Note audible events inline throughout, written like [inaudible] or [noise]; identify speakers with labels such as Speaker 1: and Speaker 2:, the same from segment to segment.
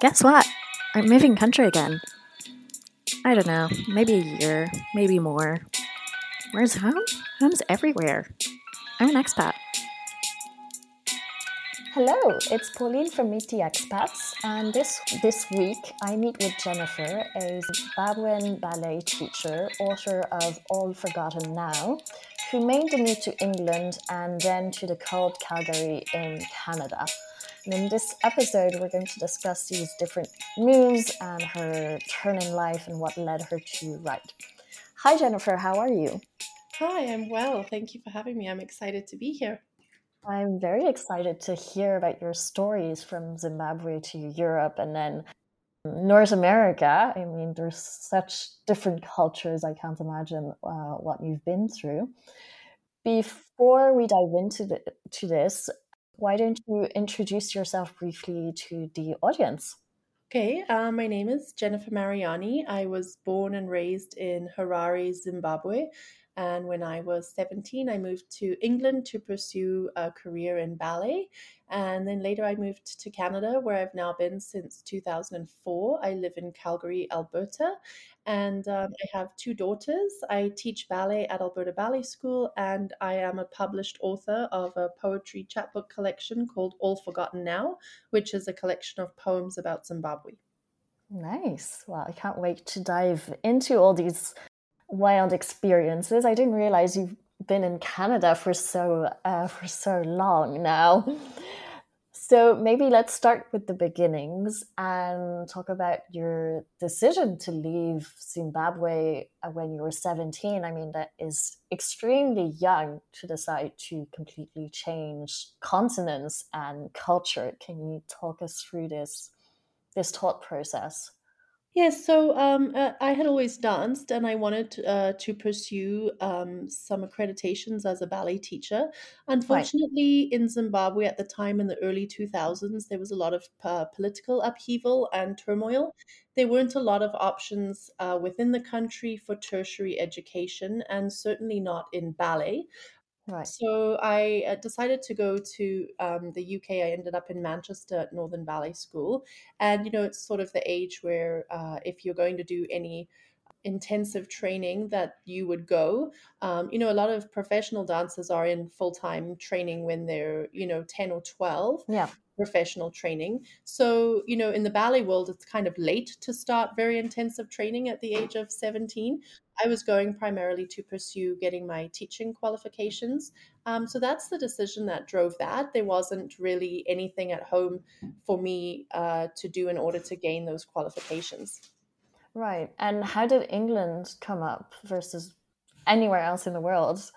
Speaker 1: Guess what? I'm moving country again. I don't know, maybe a year, maybe more. Where's home? Home's everywhere. I'm an expat.
Speaker 2: Hello, it's Pauline from Meet the Expats, and this this week I meet with Jennifer, a Zimbabwean ballet teacher, author of All Forgotten Now, who made the move to England and then to the cold Calgary in Canada. And in this episode, we're going to discuss these different moves and her turn in life and what led her to write. Hi, Jennifer, how are you?
Speaker 3: Hi, I'm well. Thank you for having me. I'm excited to be here.
Speaker 2: I'm very excited to hear about your stories from Zimbabwe to Europe and then North America. I mean, there's such different cultures. I can't imagine uh, what you've been through. Before we dive into the, to this, why don't you introduce yourself briefly to the audience?
Speaker 3: Okay, uh, my name is Jennifer Mariani. I was born and raised in Harare, Zimbabwe. And when I was 17, I moved to England to pursue a career in ballet. And then later I moved to Canada, where I've now been since 2004. I live in Calgary, Alberta. And um, I have two daughters. I teach ballet at Alberta Ballet School, and I am a published author of a poetry chapbook collection called All Forgotten Now, which is a collection of poems about Zimbabwe.
Speaker 2: Nice. Well, I can't wait to dive into all these wild experiences. I didn't realize you've been in Canada for so uh, for so long now. [laughs] So maybe let's start with the beginnings and talk about your decision to leave Zimbabwe uh, when you were 17. I mean, that is extremely young to decide to completely change continents and culture. Can you talk us through this this thought process?
Speaker 3: Yes, so um, uh, I had always danced and I wanted to, uh, to pursue um, some accreditations as a ballet teacher.
Speaker 2: Right.
Speaker 3: Unfortunately, in Zimbabwe at the time in the early 2000s, there was a lot of uh, political upheaval and turmoil. There weren't a lot of options uh, within the country for tertiary education, and certainly not in ballet.
Speaker 2: Right.
Speaker 3: So I uh, decided to go to um, the UK. I ended up in Manchester at Northern Ballet School. And, you know, it's sort of the age where uh, if you're going to do any intensive training that you would go. Um, you know, a lot of professional dancers are in full time training when they're, you know, 10 or 12.
Speaker 2: Yeah
Speaker 3: professional training. So, you know, in the ballet world, it's kind of late to start very intensive training at the age of 17. I was going primarily to pursue getting my teaching qualifications. Um, so that's the decision that drove that. There wasn't really anything at home for me uh, to do in order to gain those qualifications.
Speaker 2: Right. And how did England come up versus anywhere else in the world?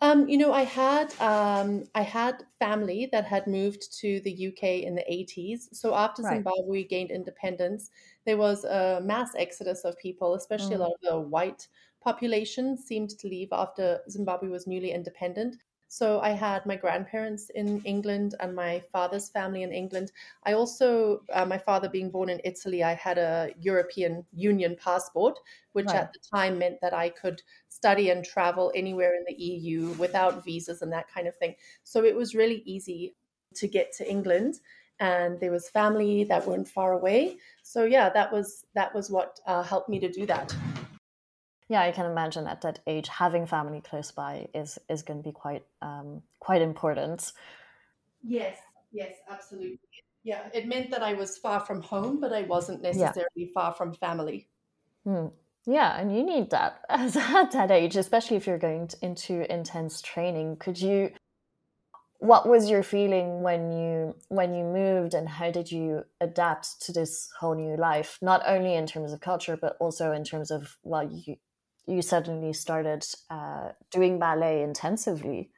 Speaker 3: Um, you know, I had um, I had family that had moved to the UK in the 80s. So after
Speaker 2: Right.
Speaker 3: Zimbabwe gained independence, there was a mass exodus of people, especially a
Speaker 2: Mm.
Speaker 3: lot of the white population seemed to leave after Zimbabwe was newly independent. So I had my grandparents in England and my father's family in England. I also, uh, my father being born in Italy, I had a European Union passport, which
Speaker 2: Right.
Speaker 3: at the time meant that I could study and travel anywhere in the EU without visas and that kind of thing. So it was really easy to get to England, and there was family that weren't far away. So yeah, that was that was what uh, helped me to do that.
Speaker 2: Yeah, I can imagine at that age having family close by is is going to be quite um, quite important.
Speaker 3: Yes, yes, absolutely. Yeah, it meant that I was far from home, but I wasn't
Speaker 2: Yeah.
Speaker 3: necessarily far from family.
Speaker 2: Hmm. Yeah, and you need that [laughs] as at that age, especially if you're going to, into intense training. Could you? What was your feeling when you when you moved, and how did you adapt to this whole new life? Not only in terms of culture, but also in terms of well, you you suddenly started uh, doing ballet intensively.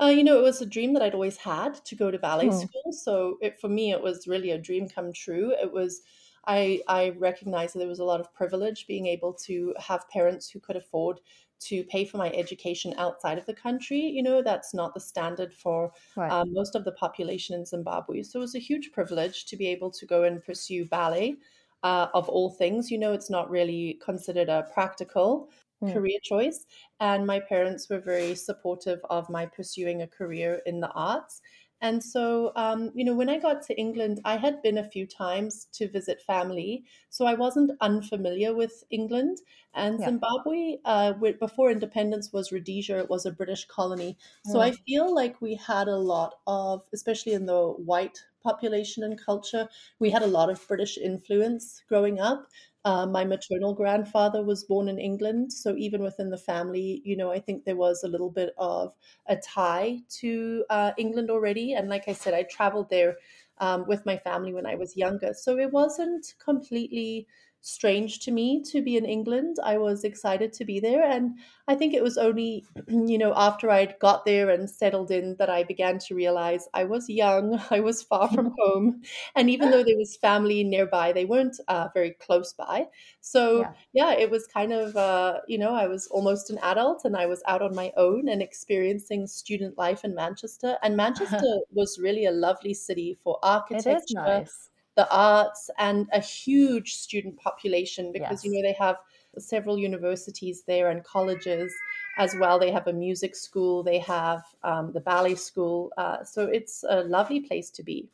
Speaker 3: Uh, you know, it was a dream that I'd always had to go to ballet
Speaker 2: Hmm.
Speaker 3: school. So it, for me, it was really a dream come true. It was, I, I recognized that there was a lot of privilege being able to have parents who could afford to pay for my education outside of the country. You know, that's not the standard for
Speaker 2: Right.
Speaker 3: um, most of the population in Zimbabwe. So it was a huge privilege to be able to go and pursue ballet. Uh, of all things, you know, it's not really considered a practical
Speaker 2: Hmm.
Speaker 3: career choice. And my parents were very supportive of my pursuing a career in the arts. And so, um, you know, when I got to England, I had been a few times to visit family. So I wasn't unfamiliar with England. And
Speaker 2: Yeah.
Speaker 3: Zimbabwe, uh, before independence, was Rhodesia. It was a British colony. So I
Speaker 2: Mm.
Speaker 3: feel like we had a lot of, especially in the white population and culture, we had a lot of British influence growing up. Uh, my maternal grandfather was born in England. So even within the family, you know, I think there was a little bit of a tie to uh, England already. And like I said, I traveled there um, with my family when I was younger. So it wasn't completely strange to me to be in England. I was excited to be there. And I think it was only, [clears throat] you know, after I'd got there and settled in that I began to realize I was young, [laughs] I was far from home. And even though there was family nearby, they weren't uh, very close by. So
Speaker 2: Yeah.
Speaker 3: yeah, it was kind of, uh, you know, I was almost an adult and I was out on my own and experiencing student life in Manchester. And Manchester [laughs] was really a lovely city for
Speaker 2: It is
Speaker 3: architecture,
Speaker 2: nice.
Speaker 3: The arts, and a huge student population because, you know, they have several universities there and colleges as well. They have a music school, they have um, the ballet school. Uh, so it's a lovely place to be.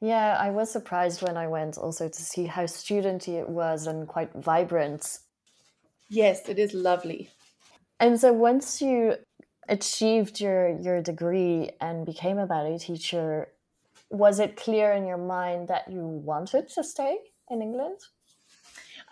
Speaker 2: Yeah, I was surprised when I went also to see how studenty it was and quite vibrant.
Speaker 3: Yes, it is lovely.
Speaker 2: And so once you achieved your your degree and became a ballet teacher, was it clear in your mind that you wanted to stay in England?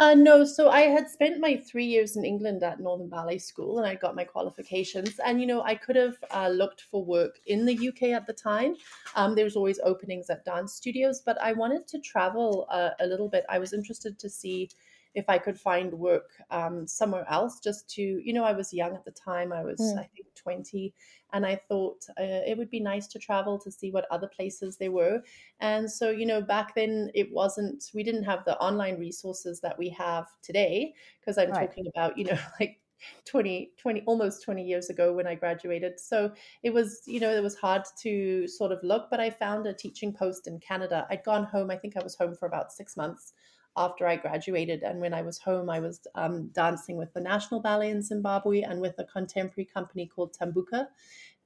Speaker 3: Uh, no, so I had spent my three years in England at Northern Ballet School and I got my qualifications. And, you know, I could have uh, looked for work in the UK at the time. Um, there was always openings at dance studios, but I wanted to travel uh, a little bit. I was interested to see if I could find work um, somewhere else just to, you know, I was young at the time. I was,
Speaker 2: Mm.
Speaker 3: I think, 20. And I thought uh, it would be nice to travel to see what other places there were. And so, you know, back then it wasn't, we didn't have the online resources that we have today, because I'm
Speaker 2: Right.
Speaker 3: talking about, you know, [laughs] like 20, 20, almost 20 years ago when I graduated. So it was, you know, it was hard to sort of look, but I found a teaching post in Canada. I'd gone home, I think I was home for about six months after I graduated. And when I was home, I was um, dancing with the National Ballet in Zimbabwe and with a contemporary company called Tumbuka.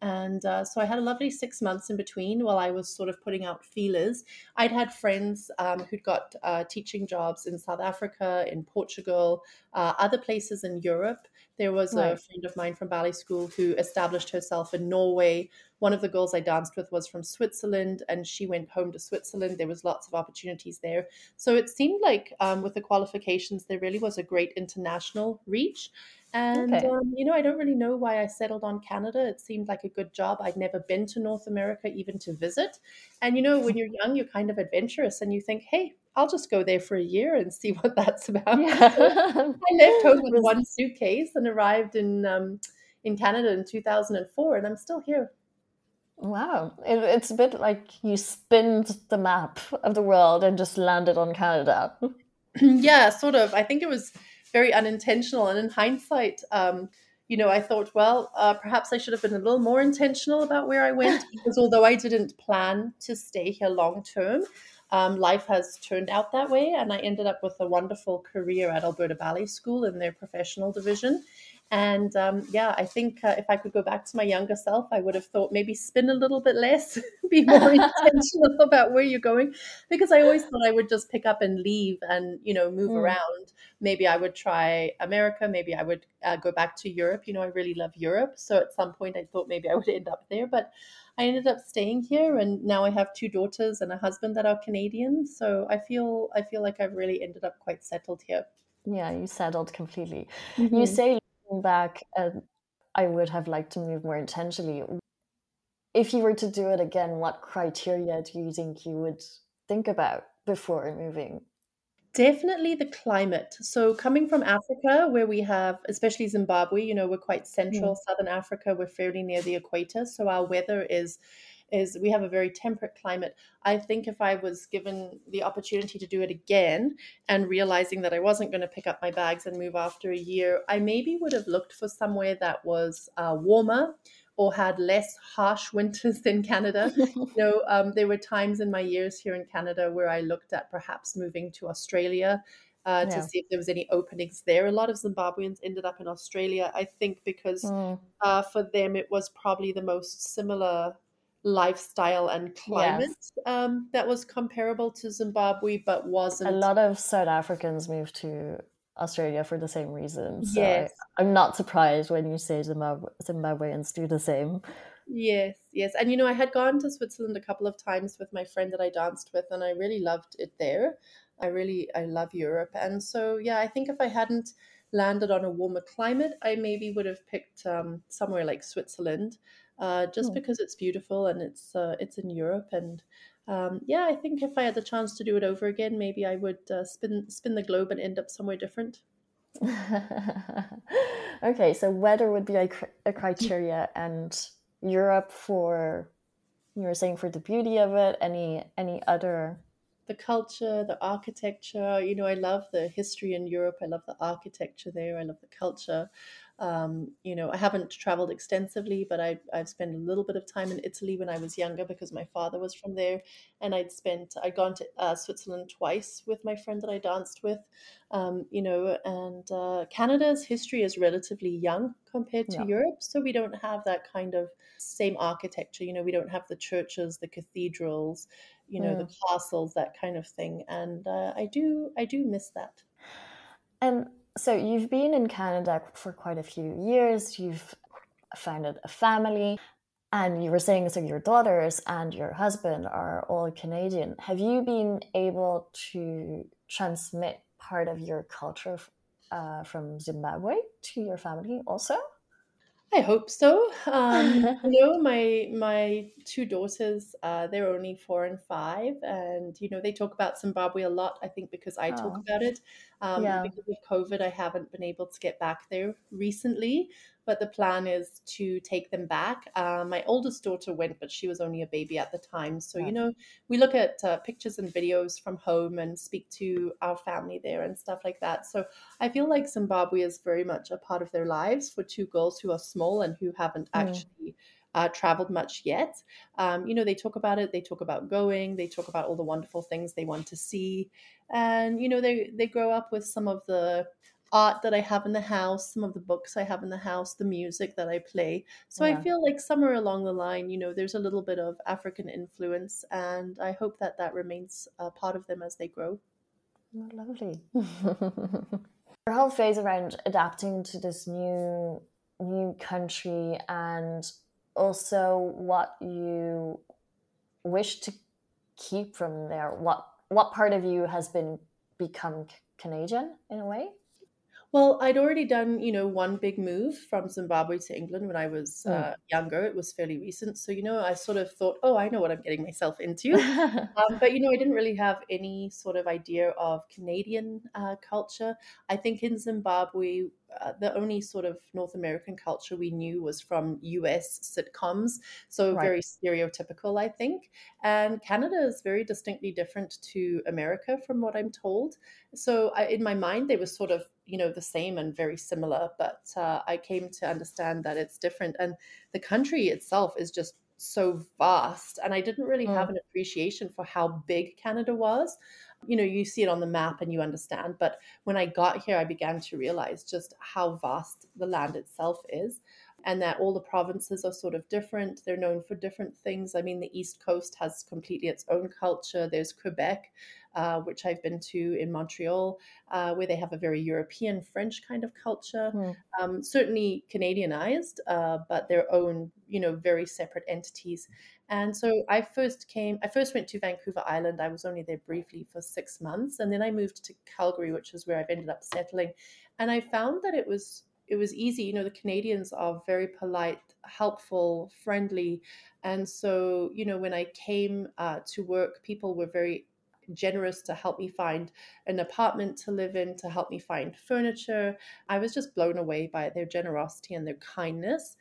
Speaker 3: And uh, so I had a lovely six months in between while I was sort of putting out feelers. I'd had friends um, who'd got uh, teaching jobs in South Africa, in Portugal, uh, other places in Europe. There was a friend of mine from ballet school who established herself in Norway. One of the girls I danced with was from Switzerland, and she went home to Switzerland. There was lots of opportunities there. So it seemed like um, with the qualifications, there really was a great international reach. And,
Speaker 2: Okay.
Speaker 3: um, you know, I don't really know why I settled on Canada. It seemed like a good job. I'd never been to North America even to visit. And, you know, when you're young, you're kind of adventurous and you think, hey, I'll just go there for a year and see [laughs] what that's about.
Speaker 2: Yeah. [laughs]
Speaker 3: I left [laughs] home with one suitcase and arrived in um, in Canada in 2004, and I'm still here.
Speaker 2: Wow. It, it's a bit like you spinned the map of the world and just landed on Canada. [clears throat]
Speaker 3: yeah, sort of. I think it was very unintentional, and in hindsight, um, you know, I thought, well, uh, perhaps I should have been a little more intentional about where I went because although I didn't plan to stay here long term, um, life has turned out that way, and I ended up with a wonderful career at Alberta Ballet School in their professional division. And um, yeah, I think uh, if I could go back to my younger self, I would have thought maybe spin a little bit less, [laughs] be more [laughs] intentional about where you're going, because I always thought I would just pick up and leave and you know move
Speaker 2: Mm.
Speaker 3: around. Maybe I would try America. Maybe I would uh, go back to Europe. You know, I really love Europe, so at some point I thought maybe I would [laughs] end up there, but I ended up staying here, and now I have two daughters and a husband that are Canadian. So I feel I feel like I've really ended up quite settled here.
Speaker 2: Yeah, you settled completely.
Speaker 3: Mhm.
Speaker 2: You say looking back, uh, I would have liked to move more intentionally. If you were to do it again, what criteria do you think you would think about before moving?
Speaker 3: Definitely the climate. So coming from Africa, where we have, especially Zimbabwe, you know, we're quite central, Southern Africa, we're fairly near the equator, so our weather is is we have a very temperate climate. I think if I was given the opportunity to do it again and realizing that I wasn't going to pick up my bags and move after a year, I maybe would have looked for somewhere that was uh, warmer or had less harsh [laughs] winters than Canada. [laughs] You know, um, there were times in my years here in Canada where I looked at perhaps moving to Australia uh,
Speaker 2: Yeah.
Speaker 3: to see if there was any openings there. A lot of Zimbabweans ended up in Australia, I think, because
Speaker 2: Mm,
Speaker 3: uh, for them it was probably the most similar lifestyle and climate yes. um, that was comparable to Zimbabwe, but wasn't.
Speaker 2: A lot of South Africans moved to Australia for the same reasons. So yes. I, am not surprised when you say Zimbabwe, Zimbabweans do the same.
Speaker 3: Yes, yes. And you know, I had gone to Switzerland a couple of times with my friend that I danced with, and I really loved it there. I really, I love Europe. And so, yeah, I think if I hadn't landed on a warmer climate, I maybe would have picked um, somewhere like Switzerland, uh, just hmm. because it's beautiful and it's uh, it's in Europe. And um, yeah, I think if I had the chance to do it over again, maybe I would uh, spin spin the globe and end up somewhere different. [laughs]
Speaker 2: okay, so weather would be a, a criteria, and Europe for you were saying for the beauty of it. Any any other
Speaker 3: the culture, the architecture. You know, I love the history in Europe. I love the architecture there. I love the culture. Um, you know, I haven't traveled extensively, but I, I've spent a little bit of time in Italy when I was younger because my father was from there. And I'd spent, I'd gone to uh, Switzerland twice with my friend that I danced with, um, you know, and uh, Canada's history is relatively young compared to yeah. Europe. So we don't have that kind of same architecture. You know, we don't have the churches, the cathedrals, you know, mm. the castles, that kind of thing. And uh, I do, I do miss that.
Speaker 2: And so you've been in Canada for quite a few years. You've founded a family, and you were saying so your daughters and your husband are all Canadian. Have you been able to transmit part of your culture uh, from Zimbabwe to your family also?
Speaker 3: I hope so. Um, [laughs] you know, my my two daughters, uh, they're only four and five, and you know they talk about Zimbabwe a lot. I think because I oh. talk about it. Um, yeah. Because of COVID, I haven't been able to get back there recently but the plan is to take them back. Uh, my oldest daughter went, but she was only a baby at the time. So, yeah. you know, we look at uh, pictures and videos from home and speak to our family there and stuff like that. So, I feel like Zimbabwe is very much a part of their lives for two girls who are small and who haven't mm. actually. Uh, traveled much yet. Um, you know, they talk about it. They talk about going. They talk about all the wonderful things they want to see, and you know, they they grow up with some of the art that I have in the house, some of the books I have in the house, the music that I play. So yeah. I feel like somewhere along the line, you know, there's a little bit of African influence, and I hope that that remains a part of them as they grow.
Speaker 2: Oh, lovely. [laughs] Your whole phase around adapting to this new new country and also what you wish to keep from there what what part of you has been become canadian in a way
Speaker 3: well, I'd already done, you know, one big move from Zimbabwe to England when I was mm. uh, younger. It was fairly recent. So, you know, I sort of thought, oh, I know what I'm getting myself into. [laughs] um, but, you know, I didn't really have any sort of idea of Canadian uh, culture. I think in Zimbabwe, uh, the only sort of North American culture we knew was from US sitcoms. So right. very stereotypical, I think. And Canada is very distinctly different to America, from what I'm told. So I, in my mind, they were sort of, you know, the same and very similar. But uh, I came to understand that it's different. And the country itself is just so vast. And I didn't really mm. have an appreciation for how big Canada was you know you see it on the map and you understand but when i got here i began to realize just how vast the land itself is and that all the provinces are sort of different they're known for different things i mean the east coast has completely its own culture there's quebec uh, which I've been to in Montreal, uh, where they have a very European French kind of culture, mm. um, certainly Canadianized, uh, but their own, you know, very separate entities. And so I first came, I first went to Vancouver Island. I was only there briefly for six months. And then I moved to Calgary, which is where I've ended up settling. And I found that it was it was easy. You know, the Canadians are very polite, helpful, friendly. And so, you know, when I came uh, to work, people were very generous to help me find an apartment to live in, to help me find furniture. I was just blown away by their generosity and their kindness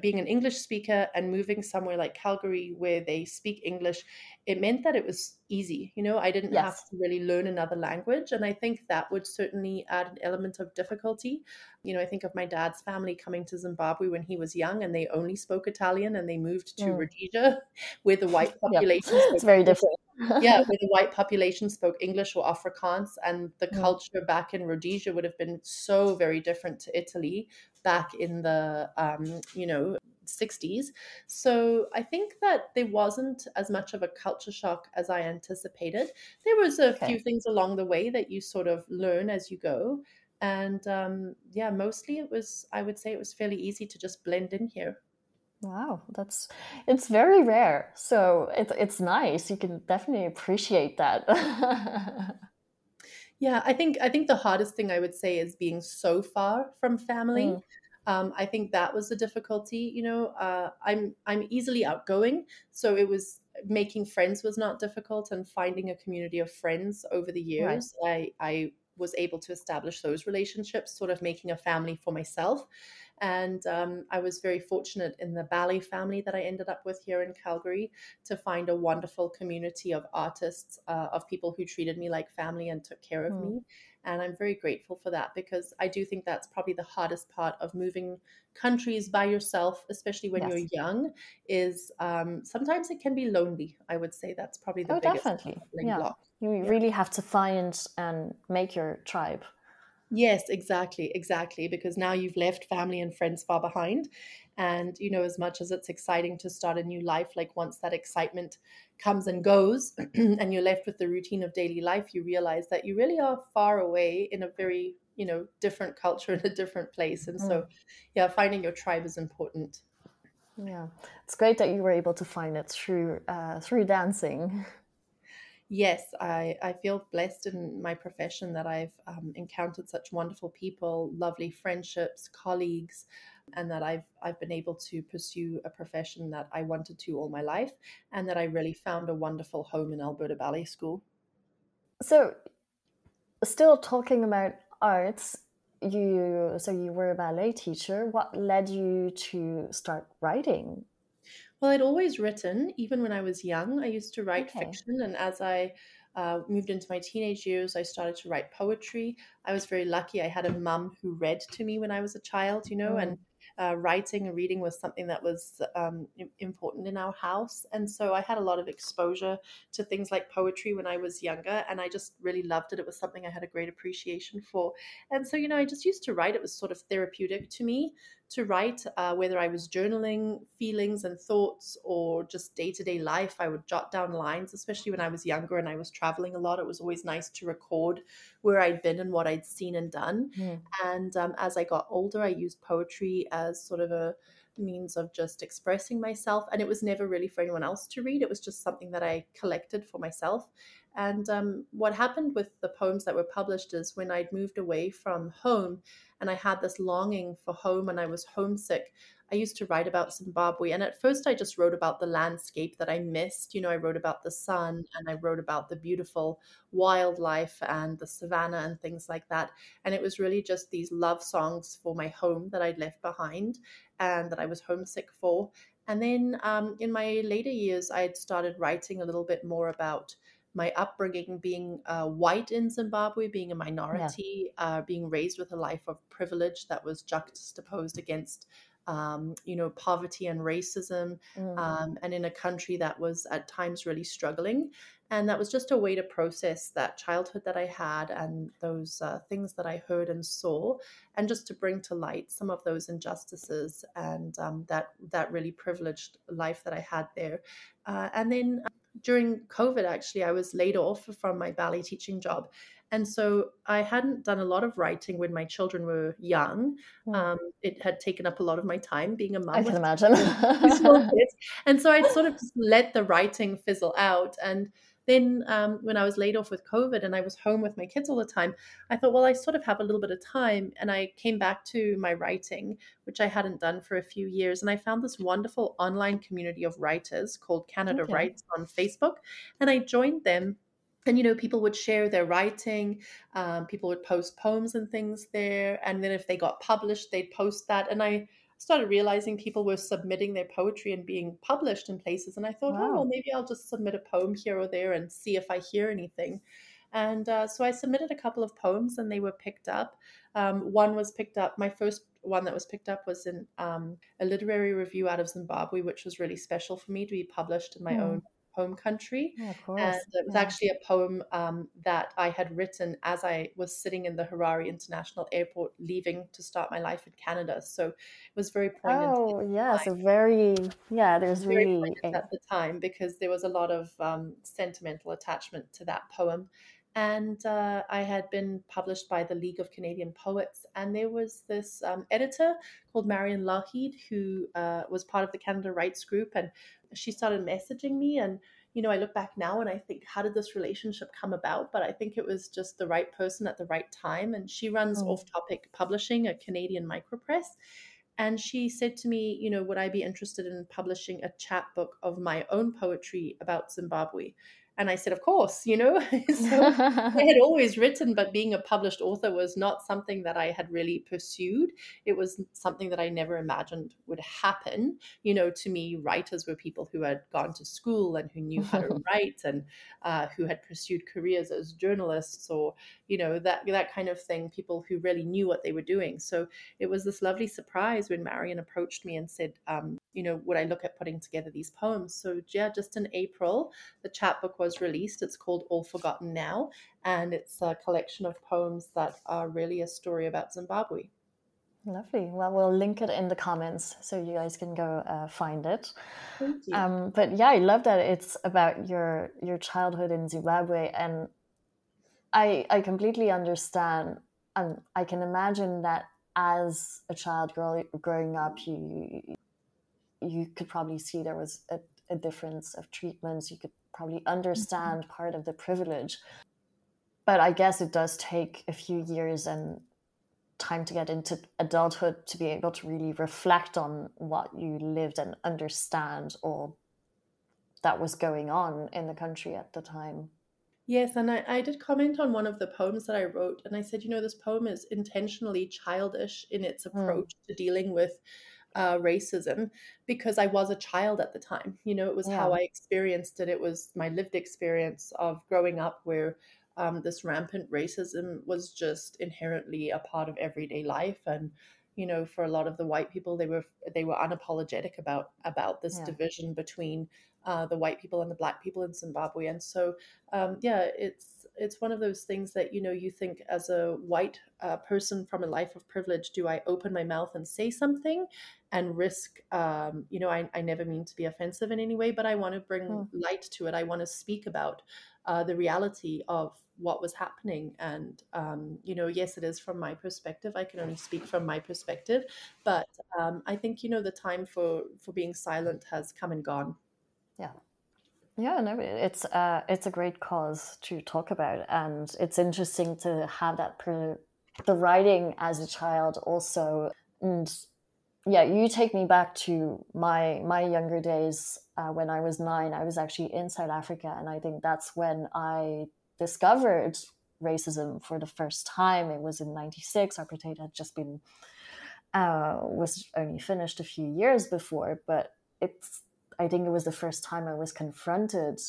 Speaker 3: being an English speaker and moving somewhere like Calgary where they speak English, it meant that it was easy. You know, I didn't yes. have to really learn another language. And I think that would certainly add an element of difficulty. You know, I think of my dad's family coming to Zimbabwe when he was young and they only spoke Italian and they moved to mm. Rhodesia [laughs] where the white [laughs] population.
Speaker 2: yeah. It's very different.
Speaker 3: Yeah, [laughs] where the white population spoke English or Afrikaans, and the mm. culture back in Rhodesia would have been so very different to Italy back in the um, you know 60s. So I think that there wasn't as much of a culture shock as I anticipated. There was a
Speaker 2: Okay.
Speaker 3: few things along the way that you sort of learn as you go. And um, yeah, mostly it was, I would say it was fairly easy to just blend in here.
Speaker 2: Wow, that's it's very rare. So it's it's nice. You can definitely appreciate that. [laughs]
Speaker 3: Yeah, I think I think the hardest thing I would say is being so far from family.
Speaker 2: Mm,
Speaker 3: Um, I think that was the difficulty. You know, uh, I'm I'm easily outgoing, so it was making friends was not difficult, and finding a community of friends over the
Speaker 2: right.
Speaker 3: years, I I was able to establish those relationships, sort of making a family for myself. And um, I was very fortunate in the ballet family that I ended up with here in Calgary to find a wonderful community of artists, uh, of people who treated me like family and took care of
Speaker 2: Mm,
Speaker 3: me. And I'm very grateful for that because I do think that's probably the hardest part of moving countries by yourself, especially when you're young, is um, sometimes it can be lonely. I would say that's probably the
Speaker 2: Oh,
Speaker 3: biggest
Speaker 2: definitely. Yeah.
Speaker 3: block.
Speaker 2: You
Speaker 3: Yeah.
Speaker 2: really have to find and make your tribe.
Speaker 3: Yes, exactly, exactly. Because now you've left family and friends far behind. And, you know, as much as it's exciting to start a new life, like once that excitement comes and goes [clears throat] and you're left with the routine of daily life, you realize that you really are far away in a very, you know, different culture [laughs] in a different place. And
Speaker 2: Mm,
Speaker 3: so, yeah, finding your tribe is important.
Speaker 2: yeah. It's great that you were able to find it through uh, through dancing. [laughs]
Speaker 3: Yes, I, I feel blessed in my profession that I've um, encountered such wonderful people, lovely friendships, colleagues, and that I've I've been able to pursue a profession that I wanted to all my life, and that I really found a wonderful home in Alberta Ballet School.
Speaker 2: So, still talking about arts, you so you were a ballet teacher. What led you to start writing?
Speaker 3: Well, I'd always written, even when I was young. I used to write
Speaker 2: Okay.
Speaker 3: fiction, and as I uh, moved into my teenage years, I started to write poetry. I was very lucky. I had a mum who read to me when I was a child, you know,
Speaker 2: Mm,
Speaker 3: and uh, writing and reading was something that was um, important in our house. And so I had a lot of exposure to things like poetry when I was younger, and I just really loved it. It was something I had a great appreciation for. And so, you know, I just used to write. It was sort of therapeutic to me to write, uh, whether I was journaling feelings and thoughts or just day to day life. I would jot down lines, especially when I was younger and I was traveling a lot. It was always nice to record where I'd been and what I'd seen and done.
Speaker 2: mm,
Speaker 3: And um, as I got older, I used poetry as sort of a means of just expressing myself. And it was never really for anyone else to read, it was just something that I collected for myself. And um, what happened with the poems that were published is when I'd moved away from home and I had this longing for home and I was homesick. I used to write about Zimbabwe. And at first, I just wrote about the landscape that I missed. You know, I wrote about the sun and I wrote about the beautiful wildlife and the savannah and things like that. And it was really just these love songs for my home that I'd left behind and that I was homesick for. And then um, in my later years, I had started writing a little bit more about my upbringing being uh, white in Zimbabwe, being a
Speaker 2: yeah.
Speaker 3: minority, uh, being raised with a life of privilege that was juxtaposed against, um, you know, poverty and racism,
Speaker 2: Mm,
Speaker 3: um, and in a country that was at times really struggling. And that was just a way to process that childhood that I had and those uh, things that I heard and saw, and just to bring to light some of those injustices and um, that that really privileged life that I had there. Uh, and then during COVID, actually, I was laid off from my ballet teaching job. And so I hadn't done a lot of writing when my children were young.
Speaker 2: mm.
Speaker 3: Um, it had taken up a lot of my time being a mum
Speaker 2: I
Speaker 3: can
Speaker 2: imagine. [laughs]
Speaker 3: two small kids. And so [laughs] I sort of just let the writing fizzle out. And then um, when I was laid off with COVID and I was home with my kids all the time, I thought, well, I sort of have a little bit of time. And I came back to my writing, which I hadn't done for a few years. And I found this wonderful online community of writers called Canada
Speaker 2: Okay.
Speaker 3: Writes on Facebook. And I joined them. And, you know, people would share their writing, um, people would post poems and things there. And then if they got published, they'd post that. And I started realizing people were submitting their poetry and being published in places. And I thought, oh, well, maybe I'll just submit a poem here or there and see if I hear anything. And uh, so I submitted a couple of poems and they were picked up. Um, one was picked up, my first one that was picked up was in um, a literary review out of Zimbabwe, which was really special for me to be published in my
Speaker 2: Mm,
Speaker 3: own home country.
Speaker 2: Yeah, of course.
Speaker 3: And it was
Speaker 2: Yeah.
Speaker 3: actually a poem um, that I had written as I was sitting in the Harare International Airport, leaving to start my life in Canada. So it was very poignant.
Speaker 2: Oh, yeah. So very, yeah, there's
Speaker 3: very
Speaker 2: really
Speaker 3: poignant at the time because there was a lot of um, sentimental attachment to that poem. And uh, I had been published by the League of Canadian Poets, and there was this um, editor called Marion Lougheed who uh, was part of the Canada Writes Group, and she started messaging me. And you know, I look back now and I think, how did this relationship come about? But I think it was just the right person at the right time. And she runs
Speaker 2: Mm.
Speaker 3: Off Topic Publishing, a Canadian micropress. And she said to me, you know, would I be interested in publishing a chapbook of my own poetry about Zimbabwe? And I said, of course, you know. [laughs] so [laughs] I had always written, but being a published author was not something that I had really pursued. It was something that I never imagined would happen. You know, to me, writers were people who had gone to school and who knew how to [laughs] write and uh, who had pursued careers as journalists or, you know, that that kind of thing. People who really knew what they were doing. So it was this lovely surprise when Marion approached me and said, um, you know, would I look at putting together these poems? So yeah, just in April, the chapbook was released. It's called All Forgotten Now, and it's a collection of poems that are really a story about Zimbabwe.
Speaker 2: Lovely. Well, we'll link it in the comments so you guys can go uh, find it.
Speaker 3: Thank you.
Speaker 2: Um, but yeah, I love that it's about your your childhood in Zimbabwe, and I I completely understand, and I can imagine that as a child grow, growing up, you you could probably see there was a, a difference of treatments. You could probably understand mm-hmm. part of the privilege, but I guess it does take a few years and time to get into adulthood to be able to really reflect on what you lived and understand or that was going on in the country at the time.
Speaker 3: Yes, and I, I did comment on one of the poems that I wrote, and I said, you know, this poem is intentionally childish in its hmm. approach to dealing with uh, racism because I was a child at the time. You know, it was how I experienced it. It was my lived experience of growing up where um, this rampant racism was just inherently a part of everyday life. And you know, for a lot of the white people, they were they were unapologetic about about this
Speaker 2: Yeah.
Speaker 3: division between uh, the white people and the black people in Zimbabwe. And so, um, yeah, it's it's one of those things that you know you think as a white uh, person from a life of privilege, do I open my mouth and say something and risk? Um, you know, I, I never mean to be offensive in any way, but I want to bring
Speaker 2: Mm.
Speaker 3: light to it. I want to speak about uh, the reality of what was happening. And, um, you know, yes, it is from my perspective. I can only speak from my perspective. But um, I think, you know, the time for, for being silent has come and gone.
Speaker 2: Yeah, Yeah, no, it's uh, it's a great cause to talk about, and it's interesting to have that the writing as a child also, and yeah, you take me back to my my younger days uh, when I was nine. I was actually in South Africa, and I think that's when I discovered racism for the first time. It was in '96. Apartheid had just been uh, was only finished a few years before, but it's I think it was the first time I was confronted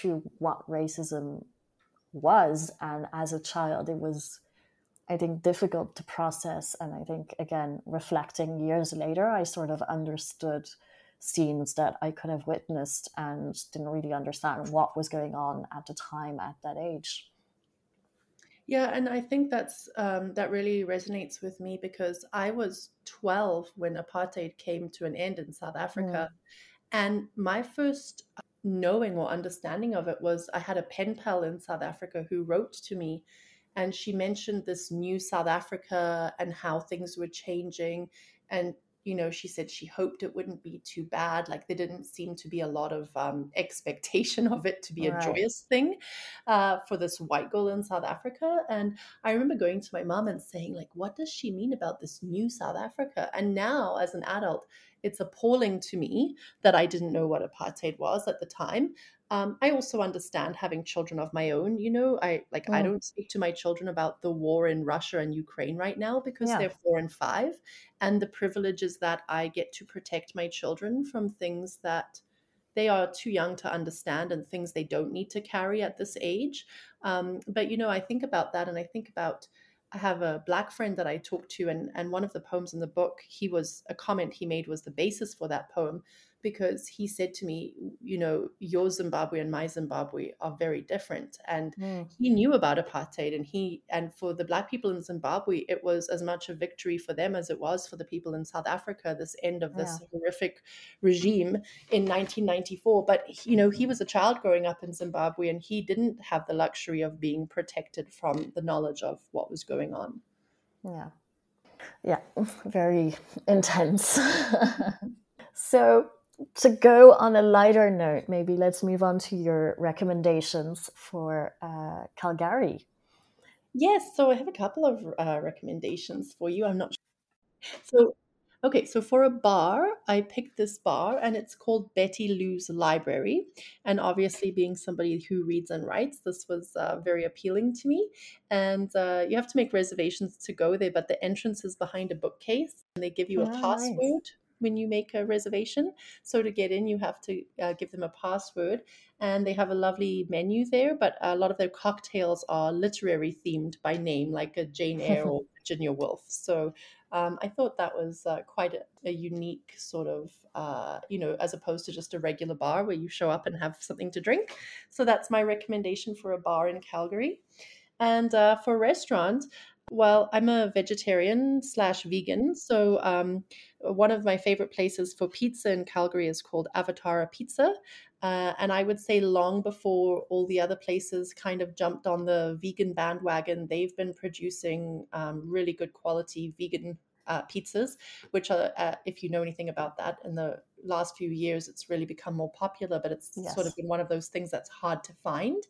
Speaker 2: to what racism was. And as a child, it was, I think, difficult to process. And I think, again, reflecting years later, I sort of understood scenes that I could have witnessed and didn't really understand what was going on at the time at that age.
Speaker 3: Yeah, and I think that's um, that really resonates with me because I was 12 when apartheid came to an end in South Africa. And my first knowing or understanding of it was I had a pen pal in South Africa who wrote to me and she mentioned this new South Africa and how things were changing. And, you know, she said she hoped it wouldn't be too bad. Like there didn't seem to be a lot of um, expectation of it to be a joyous thing uh, for this white girl in South Africa. And I remember going to my mom and saying, like, what does she mean about this new South Africa? And now, as an adult, it's appalling to me that I didn't know what apartheid was at the time. Um, I also understand having children of my own. You know, I like I
Speaker 2: Mm.
Speaker 3: don't speak to my children about the war in Russia and Ukraine right now because
Speaker 2: Yeah.
Speaker 3: they're four and five, and the privilege is that I get to protect my children from things that they are too young to understand and things they don't need to carry at this age. Um, but you know, I think about that, and I think about I have a black friend that I talked to, and and one of the poems in the book, he was a comment he made was the basis for that poem because he said to me, you know, your Zimbabwe and my Zimbabwe are very different. And mm. he knew about apartheid and he and for the black people in Zimbabwe, it was as much a victory for them as it was for the people in South Africa, this end of this yeah. horrific regime in 1994. But you know, he was a child growing up in Zimbabwe and he didn't have the luxury of being protected from the knowledge of what was going on.
Speaker 2: Yeah. Yeah, [laughs] very intense. [laughs] so to go on a lighter note, maybe let's move on to your recommendations for uh, Calgary.
Speaker 3: Yes, so I have a couple of uh, recommendations for you. I'm not sure. So, okay, so for a bar, I picked this bar and it's called Betty Lou's Library. And obviously, being somebody who reads and writes, this was uh, very appealing to me. And uh, you have to make reservations to go there, but the entrance is behind a bookcase and they give you a oh, password. Nice when you make a reservation. So to get in, you have to uh, give them a password, and they have a lovely menu there. But a lot of their cocktails are literary themed by name, like a Jane [laughs] Eyre or Virginia Woolf. So um, I thought that was uh, quite a, a, unique sort of, uh, you know, as opposed to just a regular bar where you show up and have something to drink. So that's my recommendation for a bar in Calgary. And uh, for restaurant, well, I'm a vegetarian slash vegan. So, um, one of my favorite places for pizza in Calgary is called Avatara Pizza. Uh, and I would say long before all the other places kind of jumped on the vegan bandwagon, they've been producing um, really good quality vegan uh, pizzas, which are, uh, if you know anything about that, in the last few years, it's really become more popular, but it's yes. sort of been one of those things that's hard to find.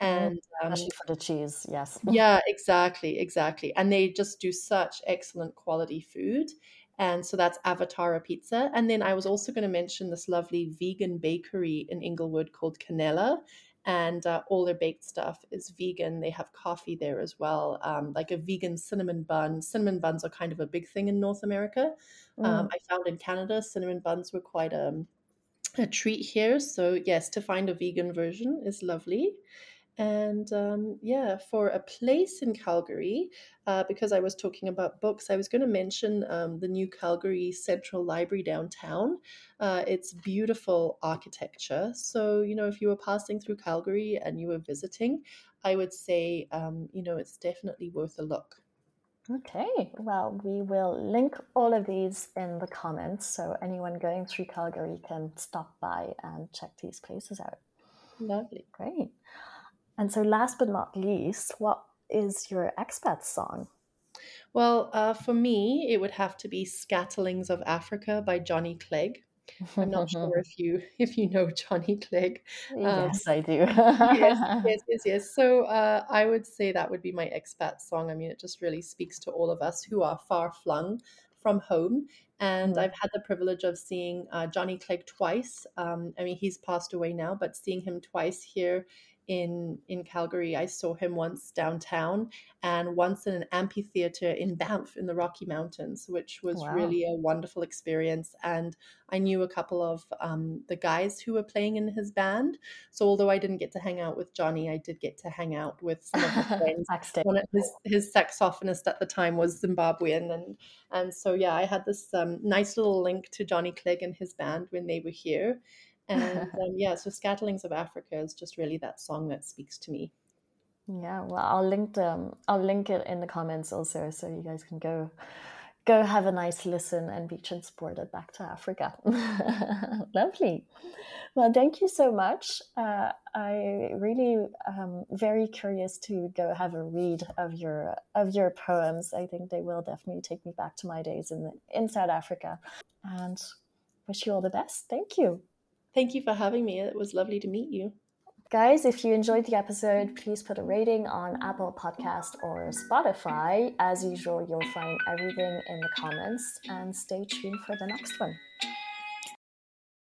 Speaker 2: Mm-hmm. And um, especially for the cheese, yes. [laughs]
Speaker 3: yeah, exactly, exactly. And they just do such excellent quality food. And so that's Avatara Pizza. And then I was also going to mention this lovely vegan bakery in Inglewood called Canella and uh, all their baked stuff is vegan. They have coffee there as well, um, like a vegan cinnamon bun. Cinnamon buns are kind of a big thing in North America. Um, mm. Um, I found in Canada, cinnamon buns were quite a, um, a treat here. So, yes, to find a vegan version is lovely. And um, yeah, for a place in Calgary, uh, because I was talking about books, I was going to mention um, the new Calgary Central Library downtown. Uh, it's beautiful architecture. So, you know, if you were passing through Calgary and you were visiting, I would say, um, you know, it's definitely worth a look.
Speaker 2: Okay, well, we will link all of these in the comments so anyone going through Calgary can stop by and check these places out.
Speaker 3: Lovely.
Speaker 2: Great. And so, last but not least, what is your expat song?
Speaker 3: Well, uh, for me, it would have to be "Scatterlings of Africa" by Johnny Clegg. I'm not sure [laughs] if you if you know Johnny Clegg.
Speaker 2: Um, yes, I do.
Speaker 3: yes, [laughs] yes, yes, yes. So uh, I would say that would be my expat song. I mean, it just really speaks to all of us who are far flung from home. And mm. I've had the privilege of seeing uh, Johnny Clegg twice. Um, I mean, he's passed away now, but seeing him twice here in in Calgary. I saw him once downtown and once in an amphitheater in Banff in the Rocky Mountains, which was wow. really a wonderful experience. And I knew a couple of um, the guys who were playing in his band. So although I didn't get to hang out with Johnny, I did get to hang out with some of his [laughs] friends. One of his, his saxophonist at the time was Zimbabwean, and and so yeah, I had this um, nice little link to Johnny Clegg and his band when they were here and [laughs] um, yeah so scatterlings of africa is just really that song that speaks to me.
Speaker 2: Yeah well i'll link them i'll link it in the comments also so you guys can go go have a nice listen and be transported back to africa. [laughs] Lovely. Well thank you so much. Uh, i really um, very curious to go have a read of your of your poems. I think they will definitely take me back to my days in in south africa. And wish you all the best. Thank you
Speaker 3: Thank you for having me. It was lovely to meet you.
Speaker 2: Guys, if you enjoyed the episode, please put a rating on Apple Podcast or Spotify. As usual, you'll find everything in the comments and stay tuned for the next one.